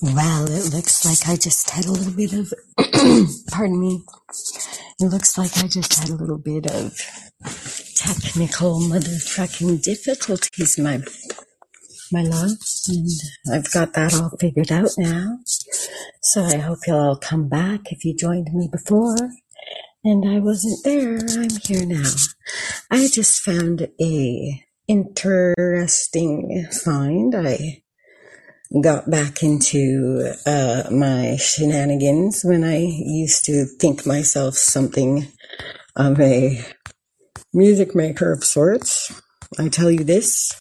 Well, it looks like I just had a little bit of, pardon me, it looks like I just had a little bit of technical motherfucking difficulties, my, my love. And I've got that all figured out now. So I hope you'll all come back if you joined me before. And I wasn't there. I'm here now. I just found a interesting find. I got back into uh, my shenanigans when I used to think myself something of a music maker of sorts. I tell you this,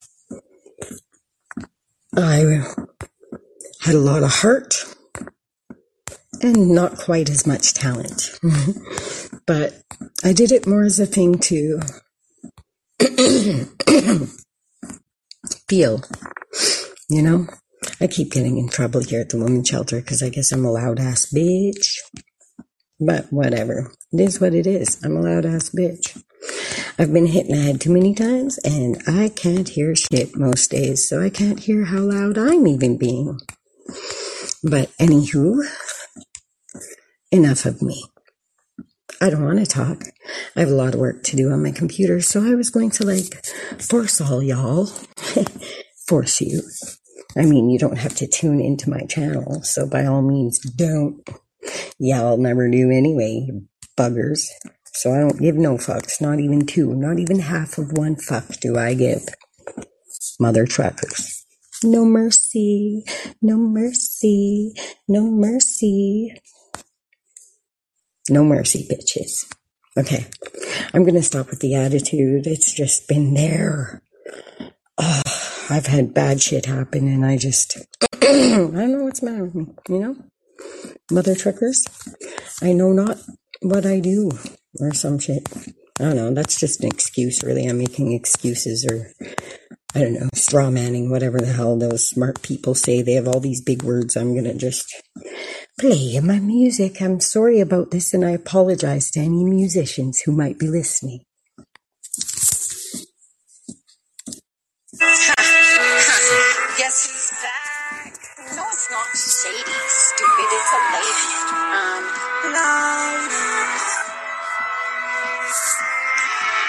I had a lot of heart and not quite as much talent. but I did it more as a thing to feel, you know? I keep getting in trouble here at the women's shelter because I guess I'm a loud ass bitch. But whatever. It is what it is. I'm a loud ass bitch. I've been hit in the head too many times and I can't hear shit most days, so I can't hear how loud I'm even being. But anywho, enough of me. I don't want to talk. I have a lot of work to do on my computer, so I was going to like force all y'all, force you I mean, you don't have to tune into my channel, so by all means, don't. Yeah, I'll never do anyway, buggers. So I don't give no fucks, not even two, not even half of one fuck do I give. Mother truckers. No mercy, no mercy, no mercy. No mercy, bitches. Okay, I'm gonna stop with the attitude. It's just been there. Oh, I've had bad shit happen and I just, I don't know what's the matter with me, you know? Mother truckers, I know not what I do or some shit. I don't know. That's just an excuse, really. I'm making excuses or, I don't know, straw manning, whatever the hell those smart people say. They have all these big words. I'm going to just play my music. I'm sorry about this and I apologize to any musicians who might be listening. It's a. Um.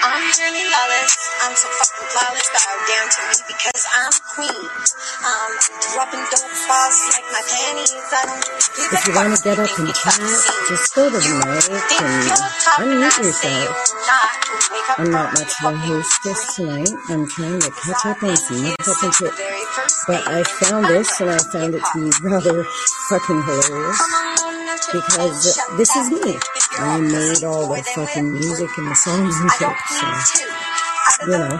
I'm really lawless. I'm so fucking flawless. Bow down to me because I'm queen. Um, dropping dope balls like my panties. I don't give If you want to get up and chat, just go to mic and unmute yourself. I'm not much of a hostess tonight. I'm trying to catch up on some motherfucking shit. But I found this and I found it to be rather fucking hilarious because this is me. I made all the fucking music and the songs and shit. So, you know.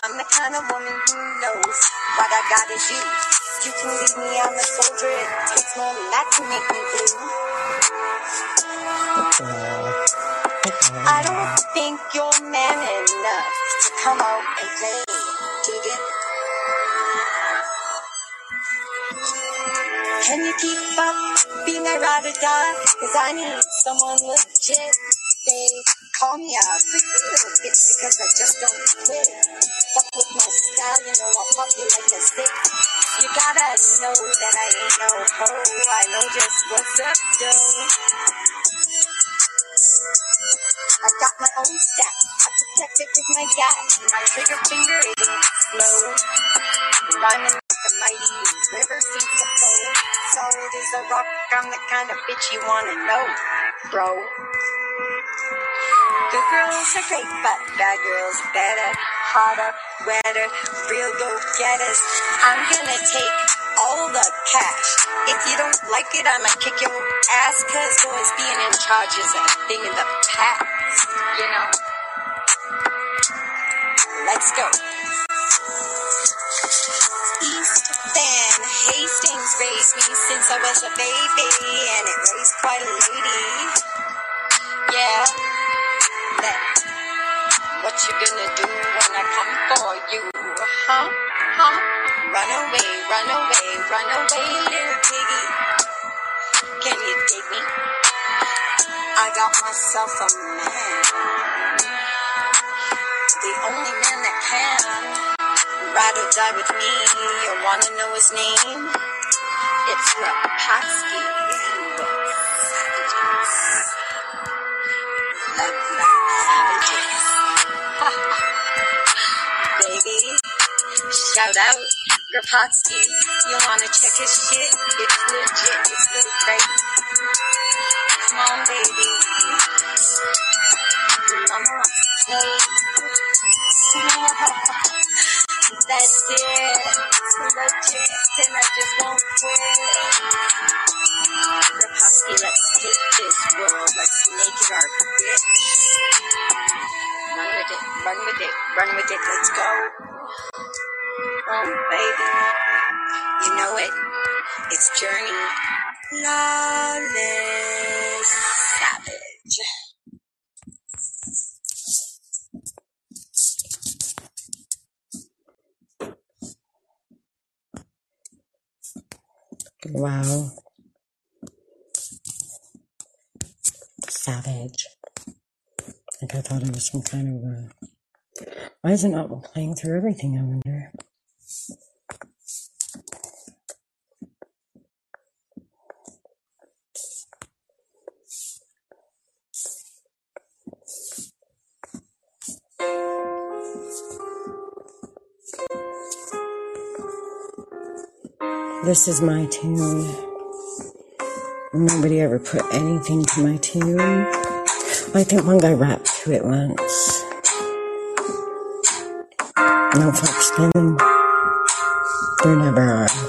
I'm the kind of woman who knows what I got you. Can leave me, a soldier. It takes more than that to make me. I don't think you're man enough to come out and play. Dig it? Can you keep up being a ride or die? Cause I need someone legit. They call me a freaky little bitch because I just don't quit. Fuck with my style, you know I'll pop you like a stick. You gotta know that I ain't no hoe. I know just what's up, though. I got my own stack. I protect it with my gat. My trigger finger isn't slow. Like a mighty river seems to flow. Solid as a rock. I'm the kind of bitch you wanna know, bro. Good girls are great, but bad girls better. Harder, wetter, real go-getters. I'm gonna take all the cash. If you don't like it, I'ma kick your ass. Cause boys being in charge is a thing in the past, you know? Let's go. Van Hastings raised me since I was a baby, and it raised quite a lady. Yeah, that. What you gonna do when I come for you? Huh? Huh? Run away, run away, run away, little piggy. Can you dig me? I got myself a man. The only man that can ride or die with me. You wanna know his name? It's Rapatsky. Baby, shout out Rapatsky. You wanna check his shit? It's legit. It's really great. Come on, baby. Mama wants to Run with it, run with it. Let's go. Oh, baby. You know it. It's Journey. Lawless Savage. Wow. Savage. Like I thought it was some kind of a. Why is it not playing through everything? I wonder. This is my tune. Nobody ever put anything to my tune. I think one guy rapped to it once. No fucks given. There never are.